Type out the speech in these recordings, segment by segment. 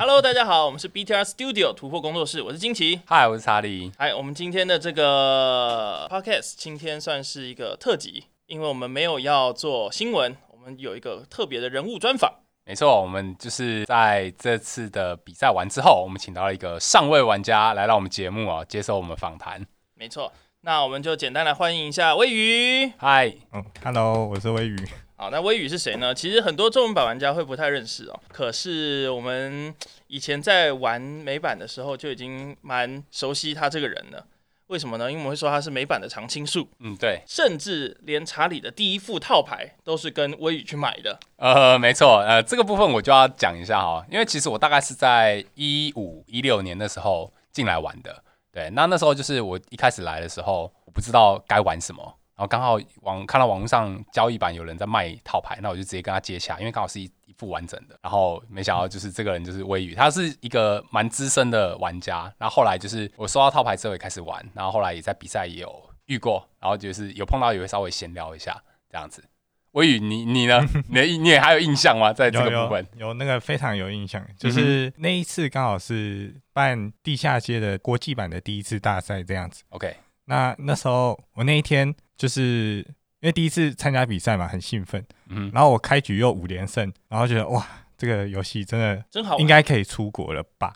Hello，大家好，我们是 BTR Studio 突破工作室，我是金奇，嗨，我是查理。嗨，我们今天的这个 Podcast 今天算是一个特辑，因为我们没有要做新闻，我们有一个特别的人物专访。没错，我们就是在这次的比赛完之后，我们请到了一个上位玩家来到我们节目啊，接受我们访谈。没错，那我们就简单来欢迎一下威宇。嗨，嗯，Hello，我是威宇。好，那微雨是谁呢？其实很多中文版玩家会不太认识哦。可是我们以前在玩美版的时候就已经蛮熟悉他这个人了。为什么呢？因为我们会说他是美版的常青树。嗯，对。甚至连查理的第一副套牌都是跟微雨去买的。呃，没错。呃，这个部分我就要讲一下哈，因为其实我大概是在一五一六年的时候进来玩的。对，那那时候就是我一开始来的时候，我不知道该玩什么。然后刚好网看到网络上交易版有人在卖套牌，那我就直接跟他接洽，因为刚好是一一副完整的。然后没想到就是这个人就是微雨，他是一个蛮资深的玩家。然后后来就是我收到套牌之后也开始玩，然后后来也在比赛也有遇过，然后就是有碰到也会稍微闲聊一下这样子。微雨，你你呢？你你也还有印象吗？在这个部分有那个非常有印象，就是那一次刚好是办地下街的国际版的第一次大赛这样子。OK，那那时候我那一天。就是因为第一次参加比赛嘛，很兴奋。嗯，然后我开局又五连胜，然后觉得哇，这个游戏真的真好，应该可以出国了吧？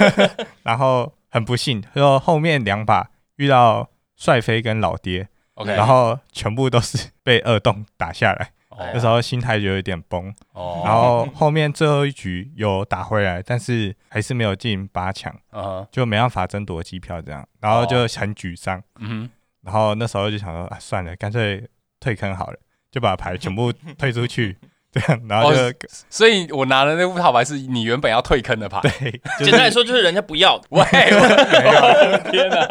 然后很不幸，就后面两把遇到帅飞跟老爹，OK，然后全部都是被二洞打下来。那时候心态就有点崩，哦，然后后面最后一局有打回来，但是还是没有进八强，就没办法争夺机票这样，然后就很沮丧。嗯哼。然后那时候就想说啊，算了，干脆退坑好了，就把牌全部退出去，这样，然后就，哦、所以我拿的那副套牌是你原本要退坑的牌，对，就是、简单来说就是人家不要的。喂，我天哪，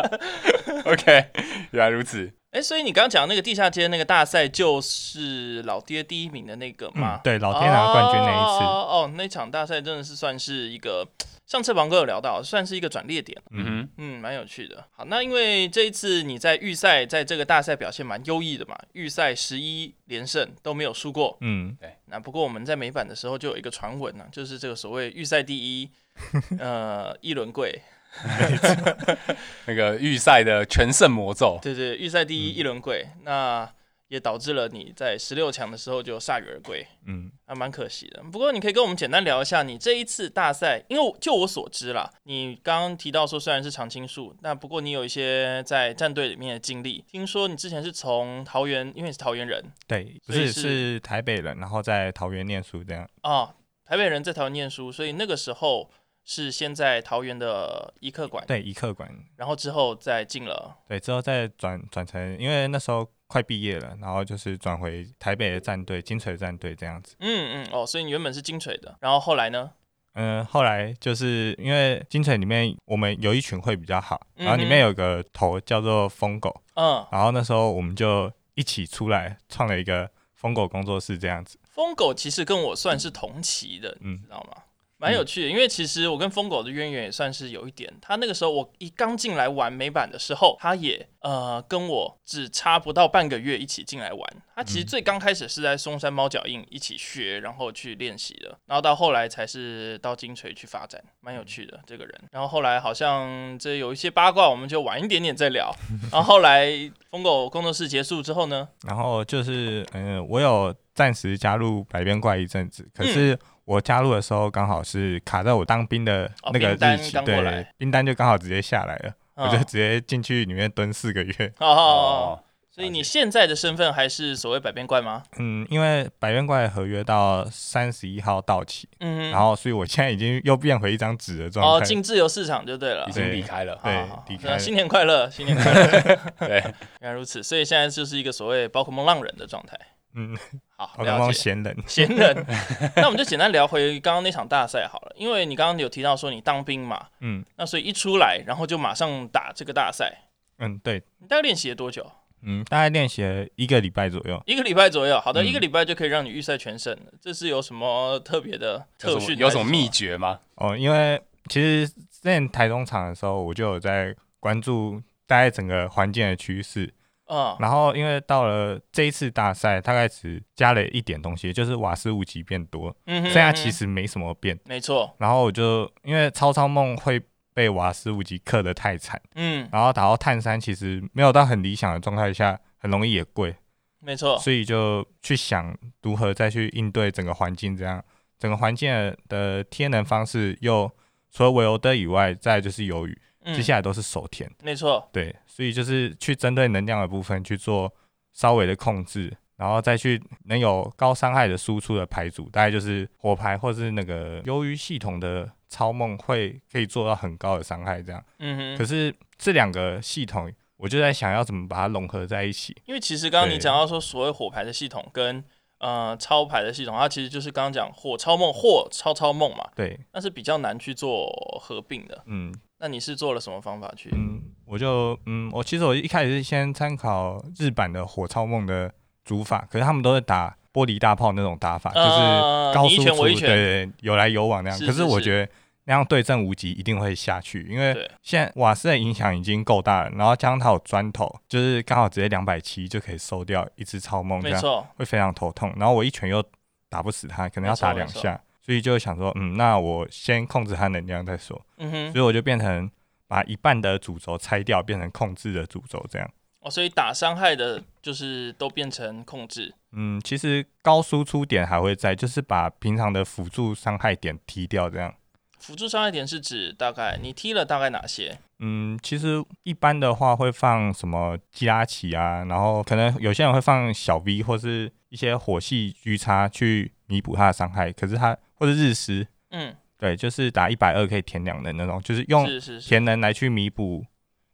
OK，原来如此。哎，所以你刚刚讲那个地下街那个大赛，就是老爹第一名的那个嘛？嗯、对，老爹拿冠军那一次。哦，哦，那场大赛真的是算是一个。上次王哥有聊到，算是一个转捩点，嗯哼，嗯，蛮有趣的。好，那因为这一次你在预赛，在这个大赛表现蛮优异的嘛，预赛十一连胜都没有输过，嗯，对。那不过我们在美版的时候就有一个传闻呢，就是这个所谓预赛第一，呃，一轮跪，那个预赛的全胜魔咒，对对，预赛第一一轮跪，那。也导致了你在十六强的时候就铩羽而归，嗯，还蛮可惜的。不过你可以跟我们简单聊一下你这一次大赛，因为就我所知啦，你刚刚提到说虽然是常青树，那不过你有一些在战队里面的经历。听说你之前是从桃园，因为你是桃园人，对，不是，是是台北人，然后在桃园念书这样。哦，台北人在桃园念书，所以那个时候是先在桃园的一客馆，对，一客馆，然后之后再进了，对，之后再转转成，因为那时候。快毕业了，然后就是转回台北的战队，金锤战队这样子。嗯嗯哦，所以你原本是金锤的，然后后来呢？嗯，后来就是因为金锤里面我们有一群会比较好，然后里面有个头叫做疯狗，嗯，然后那时候我们就一起出来创了一个疯狗工作室这样子。疯狗其实跟我算是同期的，嗯，你知道吗？蛮有趣的，因为其实我跟疯狗的渊源也算是有一点。他那个时候我一刚进来玩美版的时候，他也呃跟我只差不到半个月一起进来玩。他其实最刚开始是在松山猫脚印一起学，然后去练习的，然后到后来才是到金锤去发展，蛮有趣的这个人。然后后来好像这有一些八卦，我们就晚一点点再聊。然后后来疯狗工作室结束之后呢，然后就是嗯、呃，我有暂时加入百变怪一阵子，可是。嗯我加入的时候刚好是卡在我当兵的那个日期，哦、对，兵单就刚好直接下来了，哦、我就直接进去里面蹲四个月。哦，哦所以你现在的身份还是所谓百变怪吗？嗯，因为百变怪合约到三十一号到期，嗯哼，然后所以我现在已经又变回一张纸的状态。哦，进自由市场就对了，已经离开了，对，离开。新年快乐，新年快乐。对，原来如此，所以现在就是一个所谓宝可梦浪人的状态。嗯，好，我刚刚闲人，闲人，那我们就简单聊回刚刚那场大赛好了，因为你刚刚有提到说你当兵嘛，嗯，那所以一出来，然后就马上打这个大赛，嗯，对，你大概练习了多久？嗯，大概练习了一个礼拜左右，一个礼拜左右，好的，嗯、一个礼拜就可以让你预赛全胜了，这是有什么特别的特训？有什么秘诀吗？哦，因为其实之前台中场的时候，我就有在关注大概整个环境的趋势。嗯，然后因为到了这一次大赛，大概只加了一点东西，就是瓦斯五级变多，嗯哼嗯哼，剩下其实没什么变，没错。然后我就因为超超梦会被瓦斯五级克得太惨，嗯，然后打到碳三其实没有到很理想的状态下，很容易也跪，没错。所以就去想如何再去应对整个环境，这样整个环境的天能方式又除了维欧德以外，再就是鱿鱼。接下来都是手填，没错，对，所以就是去针对能量的部分去做稍微的控制，然后再去能有高伤害的输出的牌组，大概就是火牌或是那个鱿鱼系统的超梦会可以做到很高的伤害，这样。嗯哼。可是这两个系统，我就在想要怎么把它融合在一起。因为其实刚刚你讲到说，所谓火牌的系统跟呃超牌的系统，它其实就是刚刚讲火超梦或超超梦嘛。对。那是比较难去做合并的。嗯。那你是做了什么方法去？嗯，我就嗯，我其实我一开始是先参考日版的火超梦的组法，可是他们都是打玻璃大炮那种打法，呃、就是高输出，对，有来有往那样。是是是，可是我觉得那样对阵无极一定会下去，因为现在瓦斯的影响已经够大了，然后加上它有砖头，就是刚好直接两百七就可以收掉一只超梦，这样会非常头痛。然后我一拳又打不死他，可能要打两下。所以就想说，嗯，那我先控制它能量再说。嗯哼。所以我就变成把一半的主轴拆掉，变成控制的主轴这样。哦，所以打伤害的，就是都变成控制。嗯，其实高输出点还会在，就是把平常的辅助伤害点踢掉这样。辅助伤害点是指大概你踢了大概哪些？嗯，其实一般的话会放什么基拉奇啊，然后可能有些人会放小 V 或是一些火系狙叉去弥补他的伤害，可是他。或者日食，嗯，对，就是打一百二可以填两能那种，就是用填能来去弥补，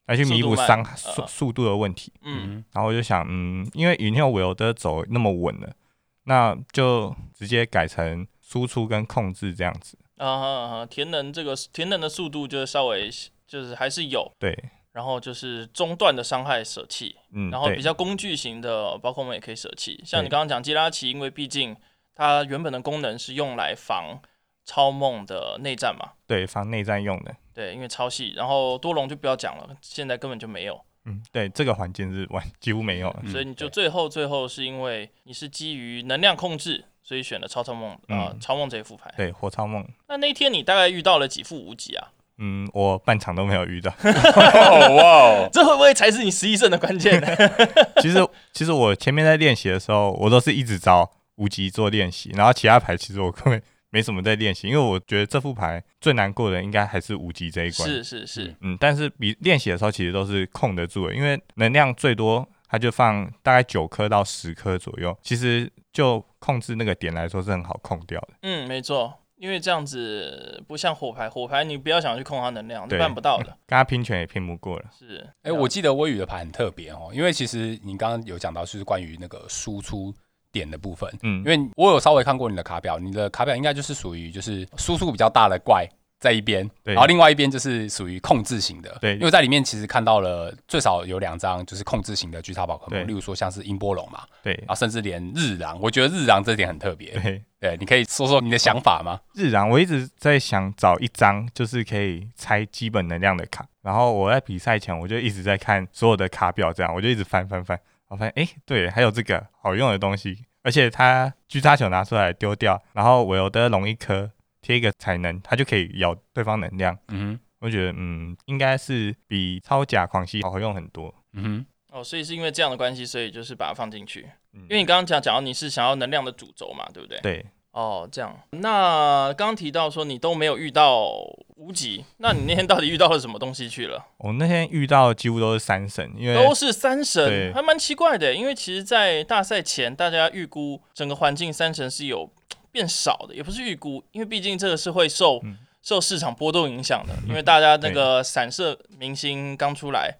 来去弥补伤速速度的问题。嗯，然后我就想，嗯，因为云天维欧德走那么稳了，那就直接改成输出跟控制这样子。啊哈哈，填能这个填能的速度就是稍微就是还是有对，然后就是中段的伤害舍弃，嗯，然后比较工具型的，包括我们也可以舍弃。像你刚刚讲基拉奇，因为毕竟。它原本的功能是用来防超梦的内战嘛？对，防内战用的。对，因为超细，然后多龙就不要讲了，现在根本就没有。嗯，对，这个环境是完几乎没有了。所以你就最后最后是因为你是基于能量控制，所以选了超超梦啊、嗯呃，超梦这一副牌。对，火超梦。那那天你大概遇到了几副无极啊？嗯，我半场都没有遇到。哇，这会不会才是你十一胜的关键呢？其实，其实我前面在练习的时候，我都是一直招。无极做练习，然后其他牌其实我根本没什么在练习，因为我觉得这副牌最难过的应该还是五级这一关。是是是，嗯，但是比练习的时候其实都是控得住的，因为能量最多它就放大概九颗到十颗左右，其实就控制那个点来说是很好控掉的。嗯，没错，因为这样子不像火牌，火牌你不要想去控它能量，你办不到的，跟他拼拳也拼不过了。是，哎、欸，我记得微雨的牌很特别哦，因为其实你刚刚有讲到就是关于那个输出。点的部分，嗯，因为我有稍微看过你的卡表，你的卡表应该就是属于就是输出比较大的怪在一边，对，然后另外一边就是属于控制型的，对，因为在里面其实看到了最少有两张就是控制型的巨塔宝可梦，例如说像是音波龙嘛，对，然后甚至连日狼，我觉得日狼这点很特别，对，对，你可以说说你的想法吗？日狼，我一直在想找一张就是可以拆基本能量的卡，然后我在比赛前我就一直在看所有的卡表，这样我就一直翻翻翻。我发现，哎、欸，对，还有这个好用的东西，而且它狙杀球拿出来丢掉，然后我有的龙一颗贴一个才能，它就可以咬对方能量。嗯哼，我觉得，嗯，应该是比超甲狂吸好用很多。嗯哼，哦，所以是因为这样的关系，所以就是把它放进去。嗯，因为你刚刚讲讲到你是想要能量的主轴嘛，对不对？对。哦，这样。那刚刚提到说你都没有遇到无极，那你那天到底遇到了什么东西去了？我那天遇到几乎都是三神，因为都是三神，还蛮奇怪的。因为其实，在大赛前，大家预估整个环境三神是有变少的，也不是预估，因为毕竟这个是会受、嗯、受市场波动影响的。因为大家那个散射明星刚出来。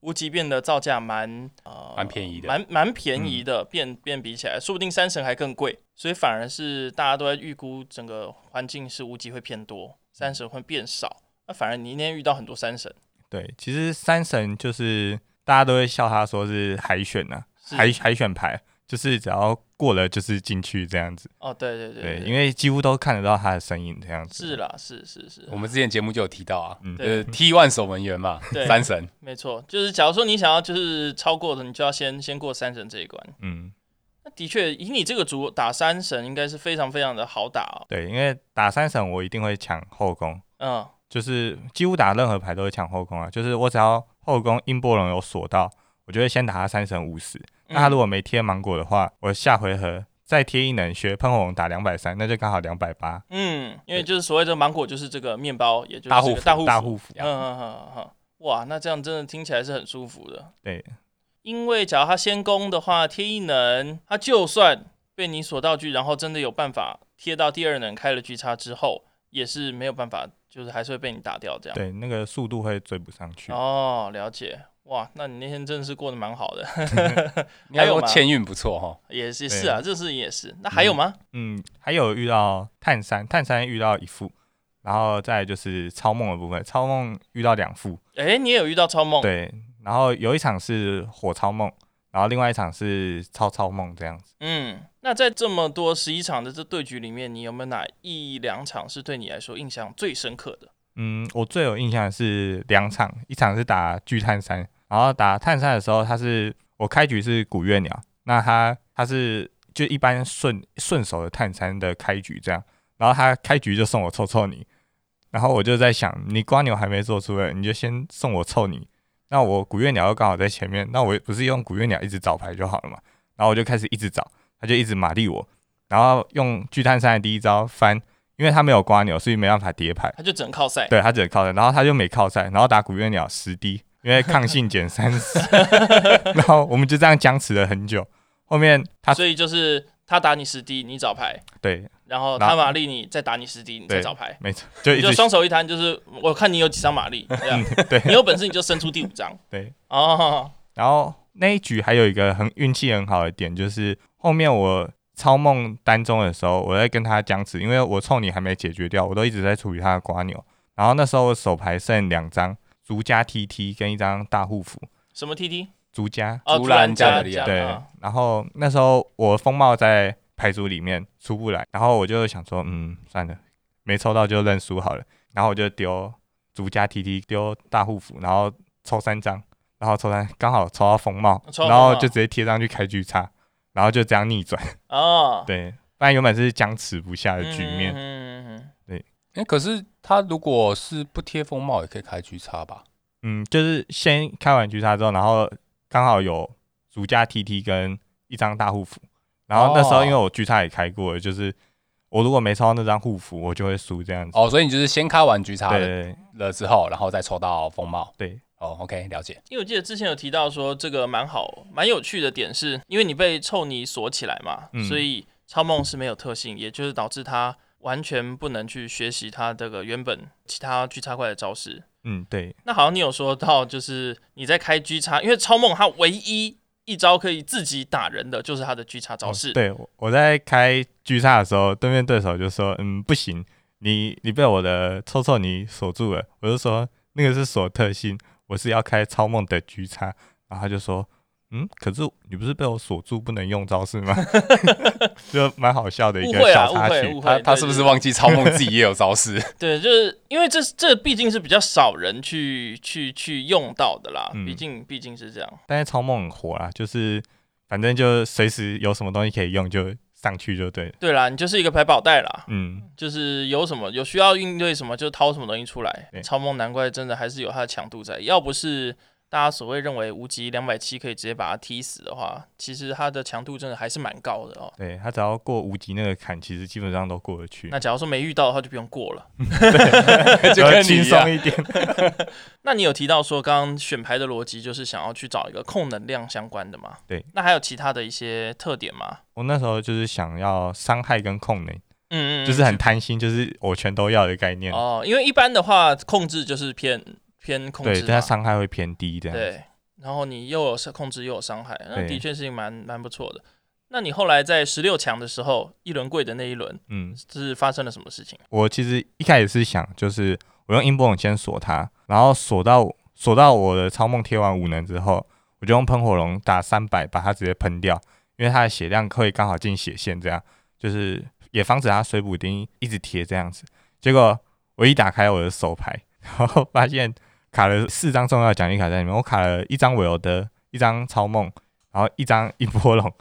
无极变的造价蛮呃蛮便宜的，蛮蛮便宜的，变变比起来，说不定三神还更贵，所以反而是大家都在预估整个环境是无极会偏多，三神会变少。那反而你今天遇到很多三神，对，其实三神就是大家都会笑他说是海选呢、啊，海海选牌，就是只要过了就是进去这样子。哦，对对对，对，对，因为几乎都看得到他的身影这样子。是啦，是是是。我们之前节目就有提到啊，嗯，就是 T1 守门员嘛，对，三神。没错，就是假如说你想要就是超过的，你就要先先过三神这一关。嗯，那的确以你这个组打三神应该是非常非常的好打哦。对，因为打三神我一定会抢后宫。嗯。就是几乎打任何牌都会抢后宫啊，就是我只要后宫音波龙有锁到，我就会先打他三神五十。那他如果没贴芒果的话，我下回合再贴一能学喷火龙打两百三，那就刚好两百八。嗯，因为就是所谓的芒果就是这个面包，也就是大护大护大护符。嗯嗯嗯嗯，哇，那这样真的听起来是很舒服的。对，因为假如他先攻的话，贴一能，他就算被你锁道具，然后真的有办法贴到第二能开了巨差之后，也是没有办法。就是还是会被你打掉，这样对，那个速度会追不上去。哦，了解。哇，那你那天真的是过得蛮好的。还有签运不错哈，也是是啊，这是也是。那还有吗？嗯，还有遇到碳三，碳三遇到一副，然后再就是超梦的部分，超梦遇到两副。哎、欸，你也有遇到超梦？对，然后有一场是火超梦，然后另外一场是超超梦这样子。嗯。那在这么多十一场的这对局里面，你有没有哪一两场是对你来说印象最深刻的？嗯，我最有印象的是两场，一场是打巨碳三，然后打探山的时候，他是我开局是古月鸟，那他他是就一般顺顺手的探山的开局这样，然后他开局就送我臭臭你，然后我就在想，你瓜牛还没做出来，你就先送我臭你，那我古月鸟又刚好在前面，那我不是用古月鸟一直找牌就好了嘛，然后我就开始一直找。他就一直玛丽我，然后用巨探山的第一招翻，因为他没有瓜牛，所以没办法叠牌，他就只能靠赛。对，他只能靠赛，然后他就没靠赛，然后打古月鸟十滴，因为抗性减三十，然后我们就这样僵持了很久。后面他所以就是他打你十滴，你找牌，对，然后他玛丽你再打你十滴，你再找牌，没错，就就双手一摊，就是我看你有几张玛丽，这样，对，你有本事你就伸出第五张，对，哦，然后那一局还有一个很运气很好的点就是。后面我超梦单中的时候，我在跟他僵持，因为我冲你还没解决掉，我都一直在处于他的瓜牛。然后那时候我手牌剩两张竹家 TT 跟一张大护符。什么 TT？竹家。哦，竹篮家的力量。对。然后那时候我风貌在牌组里面出不来，然后我就想说，嗯，算了，没抽到就认输好了。然后我就丢竹家 TT，丢大护符，然后抽三张，然后抽三刚好抽到风帽，然后就直接贴上去开局叉。然后就这样逆转哦，对，不然原本是僵持不下的局面。嗯嗯嗯，对，哎，可是他如果是不贴风帽，也可以开 G 叉吧？嗯，就是先开完 G 叉之后，然后刚好有主加 TT 跟一张大护符，然后那时候因为我 G 叉也开过了，就是我如果没抽到那张护符，我就会输这样子。哦，所以你就是先开完 G 叉了之后，然后再抽到风帽。对。哦、oh，OK，了解。因为我记得之前有提到说，这个蛮好、蛮有趣的点是，因为你被臭泥锁起来嘛，嗯、所以超梦是没有特性，也就是导致他完全不能去学习他这个原本其他狙叉怪的招式。嗯，对。那好像你有说到，就是你在开狙叉，因为超梦他唯一一招可以自己打人的，就是他的狙叉招式。哦、对，我在开狙叉的时候，对面对手就说：“嗯，不行，你你被我的臭臭泥锁住了。”我就说：“那个是锁特性。”我是要开超梦的狙叉，然后他就说，嗯，可是你不是被我锁住不能用招式吗？就蛮好笑的一个小插曲。他他是不是忘记超梦自己也有招式？对，就是因为这这毕竟是比较少人去去去用到的啦，毕竟毕竟是这样。但是超梦很火啦，就是反正就随时有什么东西可以用就。上去就对，对啦，你就是一个百宝袋啦，嗯，就是有什么有需要应对什么就掏什么东西出来。超梦难怪真的还是有它的强度在，要不是。大家所谓认为无极两百七可以直接把它踢死的话，其实它的强度真的还是蛮高的哦。对，它只要过无极那个坎，其实基本上都过得去。那假如说没遇到的话，就不用过了，就更轻松一点。那你有提到说，刚刚选牌的逻辑就是想要去找一个控能量相关的吗？对。那还有其他的一些特点吗？我那时候就是想要伤害跟控能，嗯嗯，就是很贪心，就是我全都要的概念。哦，因为一般的话，控制就是偏。偏控制，对，但它伤害会偏低这样。对，然后你又有控制又有伤害，那的确是蛮蛮不错的。那你后来在十六强的时候，一轮跪的那一轮，嗯，是发生了什么事情？我其实一开始是想，就是我用音波龙先锁它，然后锁到锁到我的超梦贴完五能之后，我就用喷火龙打三百把它直接喷掉，因为它的血量会刚好进血线，这样就是也防止它水补丁一直贴这样子。结果我一打开我的手牌，然后发现卡了四张重要奖励卡在里面，我卡了一张韦欧德，一张超梦，然后一张音波龙。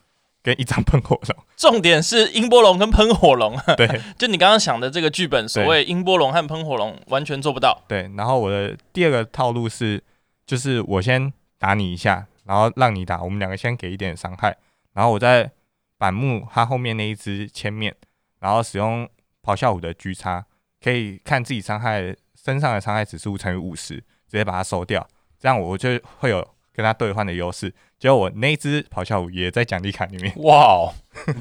跟一张喷火龙，重点是音波龙跟喷火龙。对，就你刚刚想的这个剧本，所谓音波龙和喷火龙完全做不到。对，然后我的第二个套路是，就是我先打你一下，然后让你打，我们两个先给一点伤害，然后我在板木它后面那一只千面，然后使用咆哮虎的狙叉，可以看自己伤害身上的伤害指数乘以五十，直接把它收掉，这样我就会有跟他兑换的优势。结果我那只咆哮虎也在奖励卡里面，哇，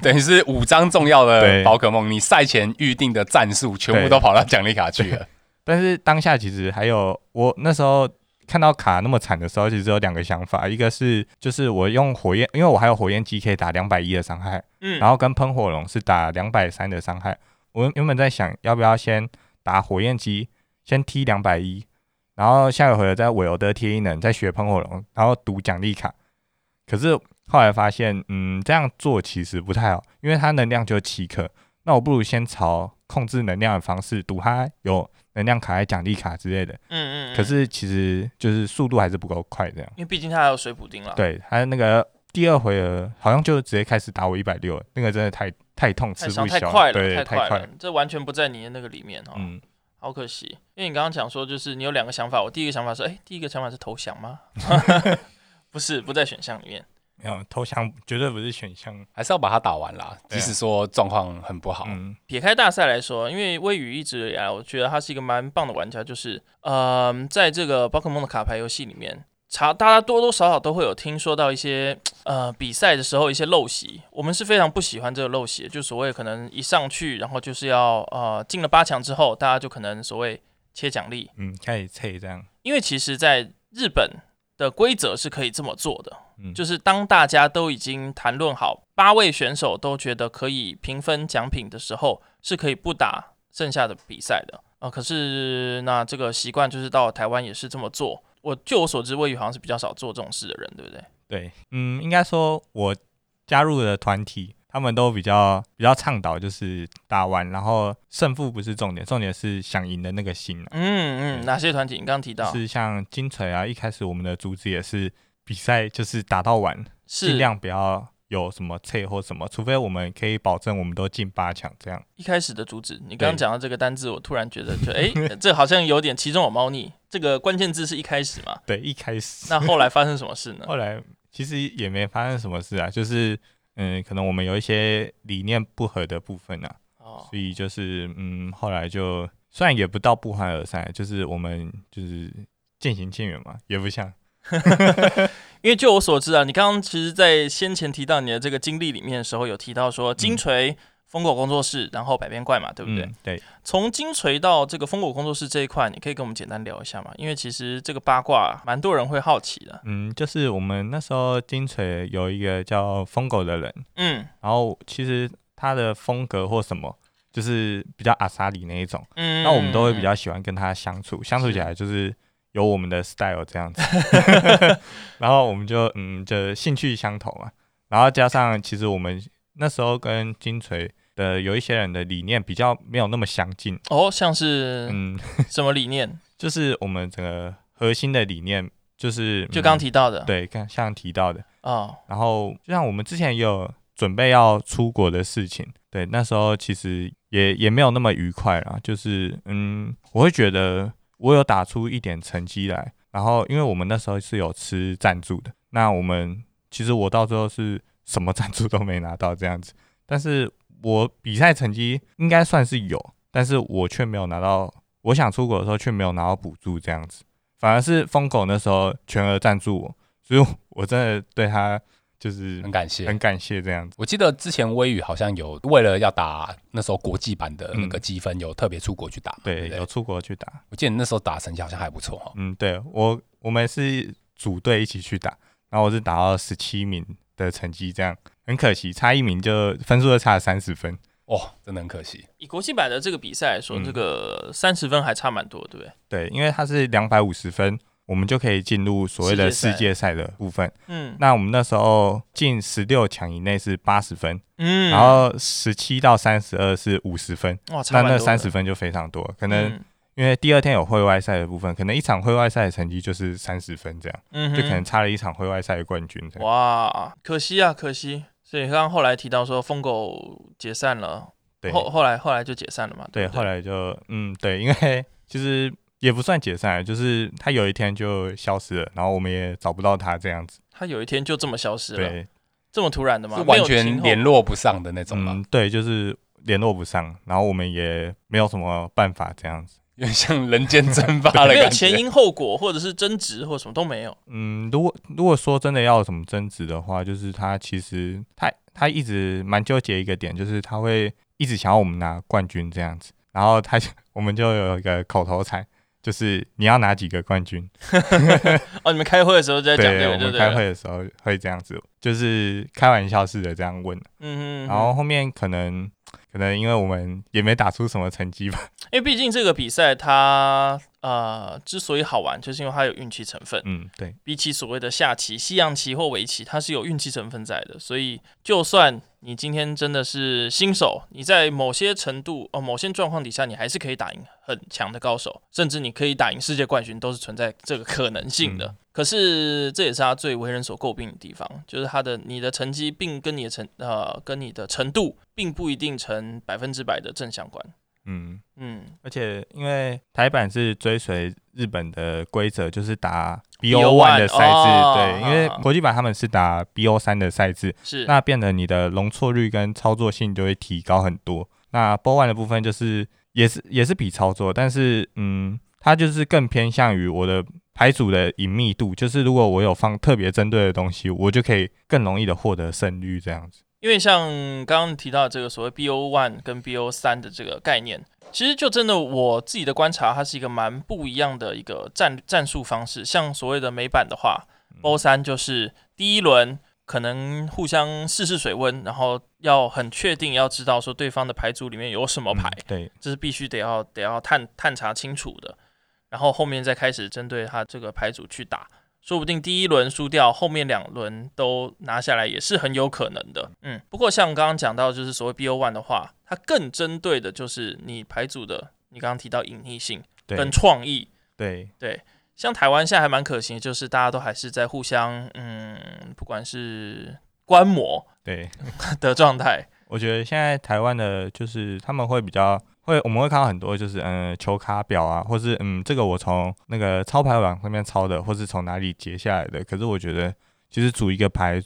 等于是五张重要的 宝可梦，你赛前预定的战术全部都跑到奖励卡去了。但是当下其实还有，我那时候看到卡那么惨的时候，其实有两个想法，一个是就是我用火焰，因为我还有火焰机可以打两百一的伤害，嗯，然后跟喷火龙是打两百三的伤害。我原本在想要不要先打火焰机，先踢两百一，然后下个回合在韦欧德贴一能，再学喷火龙，然后赌奖励卡。可是后来发现，嗯，这样做其实不太好，因为它能量就七颗，那我不如先朝控制能量的方式赌它有能量卡、奖励卡之类的。嗯，嗯嗯。可是其实就是速度还是不够快，这样。因为毕竟它还有水补丁了。对，它那个第二回合好像就直接开始打我一百六，那个真的太太痛，吃不消。太快了，对，太快了，这完全不在你的那个里面哦。嗯。好可惜，因为你刚刚讲说，就是你有两个想法。我第一个想法是，哎，第一个想法是投降吗？不是，不在选项里面。没有投降，绝对不是选项，还是要把它打完啦。即使说状况很不好。嗯，撇开大赛来说，因为微雨一直以来，我觉得他是一个蛮棒的玩家。就是，呃，在这个宝可梦的卡牌游戏里面，查大家多多少少都会有听说到一些，呃，比赛的时候一些陋习。我们是非常不喜欢这个陋习，就所谓可能一上去，然后就是要呃进了八强之后，大家就可能所谓切奖励，嗯，开始切这样。因为其实在日本的规则是可以这么做的。就是当大家都已经谈论好，八位选手都觉得可以平分奖品的时候，是可以不打剩下的比赛的啊。可是那这个习惯就是到台湾也是这么做。我据我所知，魏宇好像是比较少做这种事的人，对不对？对，嗯，应该说我加入的团体，他们都比较比较倡导，就是打完然后胜负不是重点，重点是想赢的那个心啊。嗯嗯，哪些团体？你刚刚提到是像金锤啊，一开始我们的主旨也是。比赛就是打到完，尽量不要有什么脆或什么，除非我们可以保证我们都进八强这样。一开始的主旨，你刚刚讲到这个单字，我突然觉得就，就哎，这好像有点其中有猫腻。这个关键字是一开始嘛？对，一开始。那后来发生什么事呢？后来其实也没发生什么事啊，就是嗯，可能我们有一些理念不合的部分啊，哦，所以就是嗯，后来就虽然也不到不欢而散，就是我们就是渐行渐远嘛，也不像。因为就我所知啊，你刚刚其实，在先前提到你的这个经历里面的时候，有提到说金锤、疯狗工作室，然后百变怪嘛，对不对？嗯、对。从金锤到这个疯狗工作室这一块，你可以跟我们简单聊一下吗？因为其实这个八卦蛮多人会好奇的。嗯，就是我们那时候金锤有一个叫疯狗的人，嗯，然后其实他的风格或什么，就是比较阿萨里那一种，嗯，那我们都会比较喜欢跟他相处，相处起来就是。有我们的 style 这样子，然后我们就嗯，就兴趣相投嘛，然后加上其实我们那时候跟金锤的有一些人的理念比较没有那么相近。哦，像是嗯。什么理念？就是我们整个核心的理念就是、嗯、就刚提到的，对，刚像提到的。哦，然后就像我们之前也有准备要出国的事情，对，那时候其实也也没有那么愉快啦，就是嗯，我会觉得。我有打出一点成绩来，然后因为我们那时候是有吃赞助的，那我们其实我到最后是什么赞助都没拿到这样子，但是我比赛成绩应该算是有，但是我却没有拿到，我想出国的时候却没有拿到补助这样子，反而是疯狗那时候全额赞助我，所以我真的对他。就是很感谢，很感谢这样子。我记得之前微雨好像有为了要打那时候国际版的那个积分，有特别出国去打。对，有出国去打。我记得你那时候打成绩好像还不错哈。嗯，对我我们是组队一起去打，然后我是打到十七名的成绩，这样很可惜，差一名就分数就差了三十分。哦，真的很可惜。以国际版的这个比赛来说，嗯、这个三十分还差蛮多，对不对？对，因为它是两百五十分。我们就可以进入所谓的世界赛的部分。嗯，那我们那时候进十六强以内是八十分，嗯，然后十七到三十二是五十分，哇，那那三十分就非常多，可能因为第二天有会外赛的部分，可能一场会外赛的成绩就是三十分这样，嗯，就可能差了一场会外赛的冠军。哇，可惜啊，可惜。所以刚刚后来提到说疯狗解散了，对，后后来后来就解散了嘛，对，对，后来就嗯对，因为其实。也不算解散，就是他有一天就消失了，然后我们也找不到他这样子。他有一天就这么消失了，对，这么突然的吗？是完全联络不上的那种吗？嗯，对，就是联络不上，然后我们也没有什么办法这样子，有点像人间蒸发了，没有前因后果，或者是争执，或者什么都没有。嗯，如果如果说真的要有什么争执的话，就是他其实他他一直蛮纠结一个点，就是他会一直想要我们拿冠军这样子，然后他就 我们就有一个口头禅。就是你要拿几个冠军？哦，你们开会的时候在讲这个，对，我们开会的时候会这样子，就是开玩笑似的这样问。嗯哼，然后后面可能可能因为我们也没打出什么成绩吧，因为毕竟这个比赛它。呃，之所以好玩，就是因为它有运气成分。嗯，对，比起所谓的下棋、西洋棋或围棋，它是有运气成分在的。所以，就算你今天真的是新手，你在某些程度、哦、呃、某些状况底下，你还是可以打赢很强的高手，甚至你可以打赢世界冠军，都是存在这个可能性的。嗯、可是，这也是他最为人所诟病的地方，就是他的你的成绩，并跟你的成呃跟你的程度，并不一定成百分之百的正相关。嗯嗯，而且因为台版是追随日本的规则，就是打 BO one 的赛制，哦、对，因为国际版他们是打 BO 三的赛制，是那变得你的容错率跟操作性就会提高很多。那 BO one 的部分就是也是也是比操作，但是嗯，它就是更偏向于我的牌组的隐秘度，就是如果我有放特别针对的东西，我就可以更容易的获得胜率这样子。因为像刚刚提到这个所谓 BO one 跟 BO 三的这个概念，其实就真的我自己的观察，它是一个蛮不一样的一个战战术方式。像所谓的美版的话，BO 三就是第一轮可能互相试试水温，然后要很确定要知道说对方的牌组里面有什么牌，嗯、对，这是必须得要得要探探查清楚的，然后后面再开始针对他这个牌组去打。说不定第一轮输掉，后面两轮都拿下来也是很有可能的。嗯，不过像刚刚讲到，就是所谓 BO one 的话，它更针对的就是你牌组的，你刚刚提到隐匿性跟创意。对对，像台湾现在还蛮可行，就是大家都还是在互相，嗯，不管是观摩对 的状态。我觉得现在台湾的，就是他们会比较。会，我们会看到很多，就是嗯，球卡表啊，或是嗯，这个我从那个抄牌网上面抄的，或是从哪里截下来的。可是我觉得，其实组一个牌，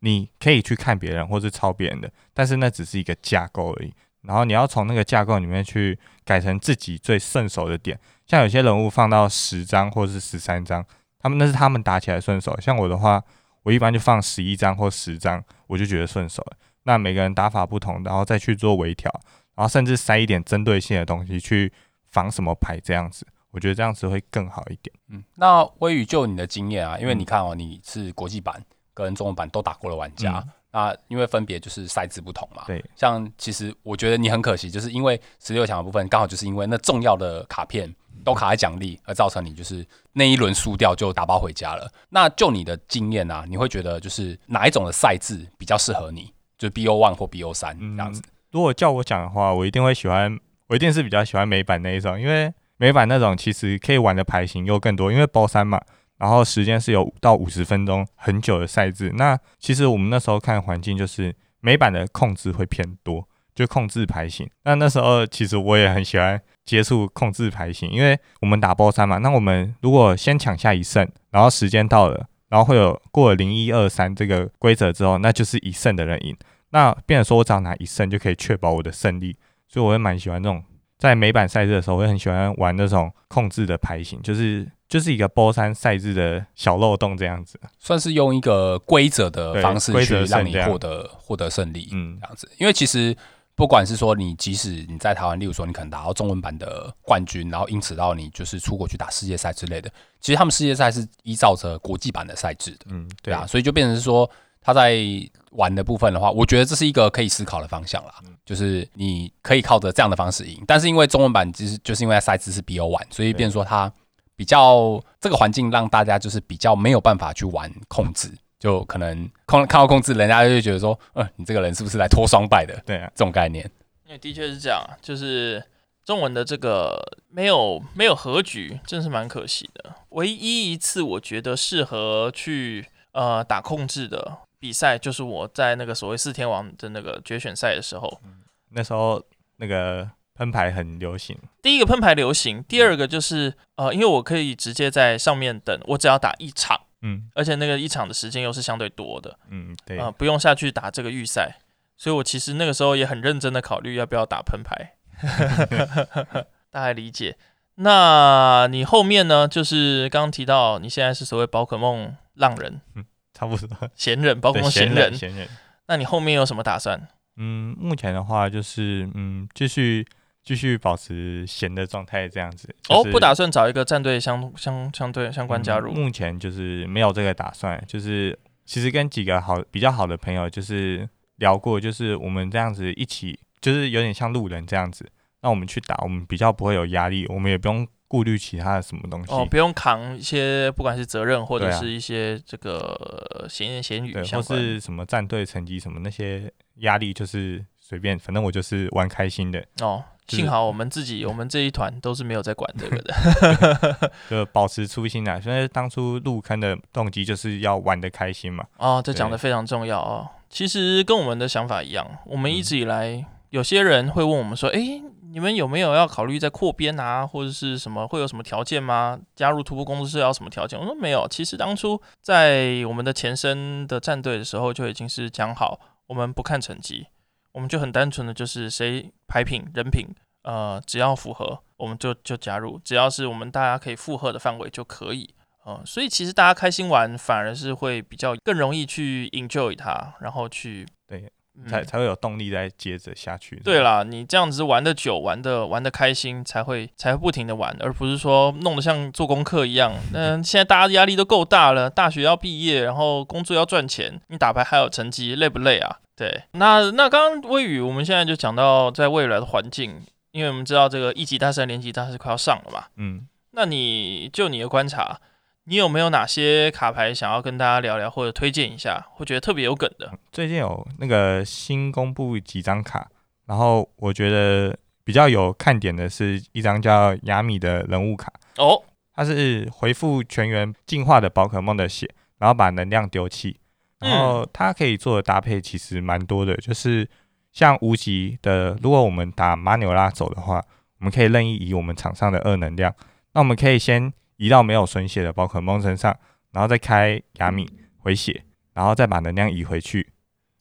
你可以去看别人或是抄别人的，但是那只是一个架构而已。然后你要从那个架构里面去改成自己最顺手的点。像有些人物放到十张或是十三张，他们那是他们打起来顺手。像我的话，我一般就放十一张或十张，我就觉得顺手了。那每个人打法不同，然后再去做微调。然后甚至塞一点针对性的东西去防什么牌，这样子，我觉得这样子会更好一点。嗯，那微宇就你的经验啊，因为你看哦，你是国际版跟中文版都打过的玩家，嗯、那因为分别就是赛制不同嘛。对，像其实我觉得你很可惜，就是因为十六强的部分刚好就是因为那重要的卡片都卡在奖励，而造成你就是那一轮输掉就打包回家了。那就你的经验啊，你会觉得就是哪一种的赛制比较适合你？就是 BO one 或 BO 三这样子。嗯如果叫我讲的话，我一定会喜欢，我一定是比较喜欢美版那一种，因为美版那种其实可以玩的牌型又更多，因为包三嘛，然后时间是有五到五十分钟，很久的赛制。那其实我们那时候看环境就是美版的控制会偏多，就控制牌型。那那时候其实我也很喜欢接触控制牌型，因为我们打包三嘛，那我们如果先抢下一胜，然后时间到了，然后会有过零一二三这个规则之后，那就是一胜的人赢。那变成说，我只要拿一胜就可以确保我的胜利，所以我会蛮喜欢这种在美版赛制的时候，我会很喜欢玩那种控制的牌型，就是就是一个波山赛制的小漏洞这样子，算是用一个规则的方式去让你获得获得胜利，嗯，这样子。因为其实不管是说你即使你在台湾，例如说你可能拿到中文版的冠军，然后因此到你就是出国去打世界赛之类的，其实他们世界赛是依照着国际版的赛制的，嗯，对啊，所以就变成是说。他在玩的部分的话，我觉得这是一个可以思考的方向啦。就是你可以靠着这样的方式赢，但是因为中文版其实就是因为赛制是 BO 玩所以变成说它比较这个环境让大家就是比较没有办法去玩控制，就可能控看到控制，人家就会觉得说，呃，你这个人是不是来拖双败的？对啊，这种概念。因为的确是这样，就是中文的这个没有没有和局，真是蛮可惜的。唯一一次我觉得适合去呃打控制的比赛，就是我在那个所谓四天王的那个决选赛的时候，嗯，那时候那个喷牌很流行。第一个喷牌流行，第二个就是呃，因为我可以直接在上面等，我只要打一场，嗯，而且那个一场的时间又是相对多的，嗯，对，呃，不用下去打这个预赛。所以，我其实那个时候也很认真的考虑要不要打喷牌，大概理解。那你后面呢？就是刚刚提到你现在是所谓宝可梦浪人，嗯，差不多闲人，包括闲人，闲人。那你后面有什么打算？嗯，目前的话就是嗯，继续继续保持闲的状态这样子。就是、哦，不打算找一个战队相相相对相关加入、嗯？目前就是没有这个打算。就是其实跟几个好比较好的朋友就是。聊过，就是我们这样子一起，就是有点像路人这样子。那我们去打，我们比较不会有压力，我们也不用顾虑其他的什么东西。哦，不用扛一些不管是责任或者是一些这个闲言闲语，或是什么战队成绩什么那些压力，就是随便，反正我就是玩开心的。哦，幸好我们自己，我们这一团都是没有在管这个的，就保持初心啊。所以当初入坑的动机就是要玩得开心嘛。哦，这讲的非常重要哦。其实跟我们的想法一样，我们一直以来，有些人会问我们说：“诶，你们有没有要考虑在扩编啊，或者是什么会有什么条件吗？加入突破工作室要什么条件？”我说没有。其实当初在我们的前身的战队的时候，就已经是讲好，我们不看成绩，我们就很单纯的就是谁牌品人品，呃，只要符合，我们就就加入，只要是我们大家可以负荷的范围就可以。嗯，所以其实大家开心玩，反而是会比较更容易去 enjoy 它，然后去对，才才会有动力再接着下去。对啦，你这样子玩的久，玩的玩的开心，才会才会不停的玩，而不是说弄得像做功课一样。嗯，现在大家压力都够大了，大学要毕业，然后工作要赚钱，你打牌还有成绩，累不累啊？对，那那刚刚微雨，我们现在就讲到在未来的环境，因为我们知道这个一级大赛、年级大赛快要上了嘛。嗯，那你就你的观察。你有没有哪些卡牌想要跟大家聊聊，或者推荐一下，会觉得特别有梗的？最近有那个新公布几张卡，然后我觉得比较有看点的是一张叫亚米的人物卡哦，它是回复全员进化的宝可梦的血，然后把能量丢弃，然后它可以做的搭配其实蛮多的，就是像无极的，如果我们打马纽拉走的话，我们可以任意以我们场上的二能量，那我们可以先。移到没有损血的宝可梦身上，然后再开雅米回血，然后再把能量移回去。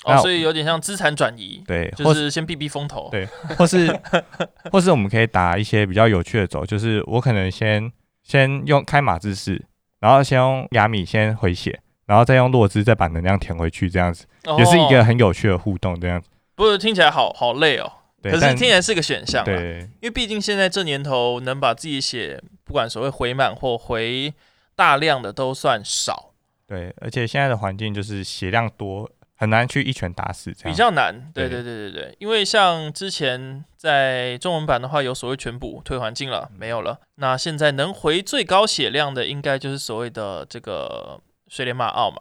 哦，所以有点像资产转移。对，就是先避避风头。对，或是 或是我们可以打一些比较有趣的走，就是我可能先先用开马姿势，然后先用雅米先回血，然后再用洛兹再把能量填回去，这样子、哦、也是一个很有趣的互动。这样子，不是听起来好好累哦。可是听起来是个选项，对，因为毕竟现在这年头能把自己血不管所谓回满或回大量的都算少，对，而且现在的环境就是血量多，很难去一拳打死，这样比较难，对对对对对，因为像之前在中文版的话有所谓全补退环境了，没有了，那现在能回最高血量的应该就是所谓的这个水莲马奥嘛，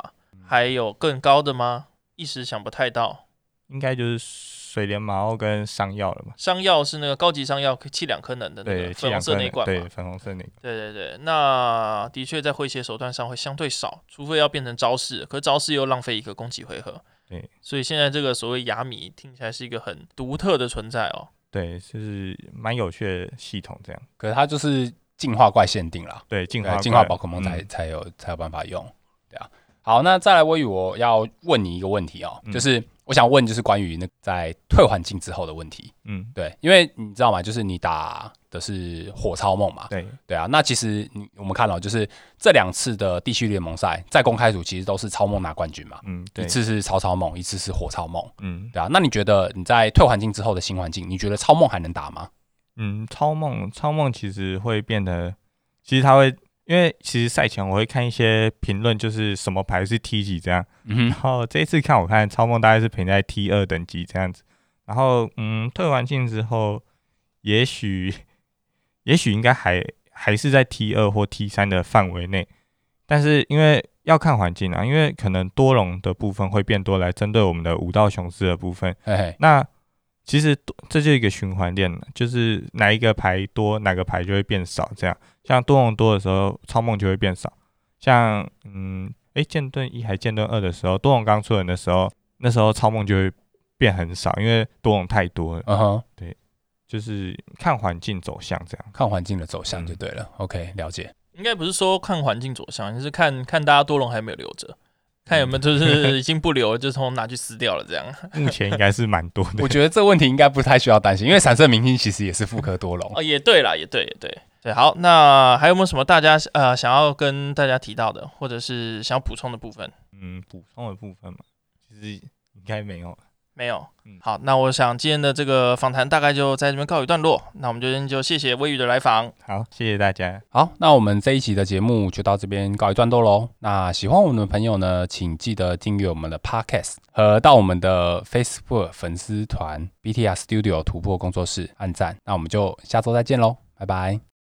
还有更高的吗？一时想不太到，应该就是。水莲马奥跟商药了嘛？商药是那个高级商药，气两颗能的那个粉红色那罐，对，粉红色那个。对对对，那的确在回血手段上会相对少，除非要变成招式，可是招式又浪费一个攻击回合。对，所以现在这个所谓亚米听起来是一个很独特的存在哦。对，就是蛮有趣的系统这样。可是它就是进化怪限定啦，对，进化进化宝可梦才、嗯、才有才有办法用。对啊，好，那再来微雨，我要问你一个问题哦，嗯、就是。我想问，就是关于那在退环境之后的问题。嗯，对，因为你知道吗？就是你打的是火超梦嘛。对，对啊。那其实你我们看到，就是这两次的地区联盟赛，在公开组其实都是超梦拿冠军嘛。嗯，对。一次是超超梦，一次是火超梦。嗯，对啊。那你觉得你在退环境之后的新环境，你觉得超梦还能打吗？嗯，超梦超梦其实会变得，其实它会。因为其实赛前我会看一些评论，就是什么牌是 T 级这样，然后这一次看我看超梦大概是评在 T 二等级这样子，然后嗯退完境之后，也许也许应该还还是在 T 二或 T 三的范围内，但是因为要看环境啊，因为可能多龙的部分会变多，来针对我们的五道雄狮的部分。嘿嘿。那其实这就是一个循环链，就是哪一个牌多，哪个牌就会变少。这样，像多龙多的时候，超梦就会变少。像嗯，诶、欸，剑盾一还剑盾二的时候，多龙刚出人的时候，那时候超梦就会变很少，因为多龙太多了。嗯哼，对，就是看环境走向这样，看环境的走向就对了。嗯、OK，了解。应该不是说看环境走向，就是看看大家多龙还有没有留着。看有没有就是已经不留，就从拿去撕掉了这样。目前应该是蛮多的。我觉得这个问题应该不太需要担心，因为闪射明星其实也是复刻多龙。哦，也对啦，也对，也对，对。好，那还有没有什么大家呃想要跟大家提到的，或者是想要补充的部分？嗯，补充的部分嘛，其实应该没有。没有，嗯，好，那我想今天的这个访谈大概就在这边告一段落。那我们今天就谢谢威宇的来访，好，谢谢大家。好，那我们这一期的节目就到这边告一段落喽。那喜欢我们的朋友呢，请记得订阅我们的 Podcast 和到我们的 Facebook 粉丝团 BTR Studio 突破工作室按赞。那我们就下周再见喽，拜拜。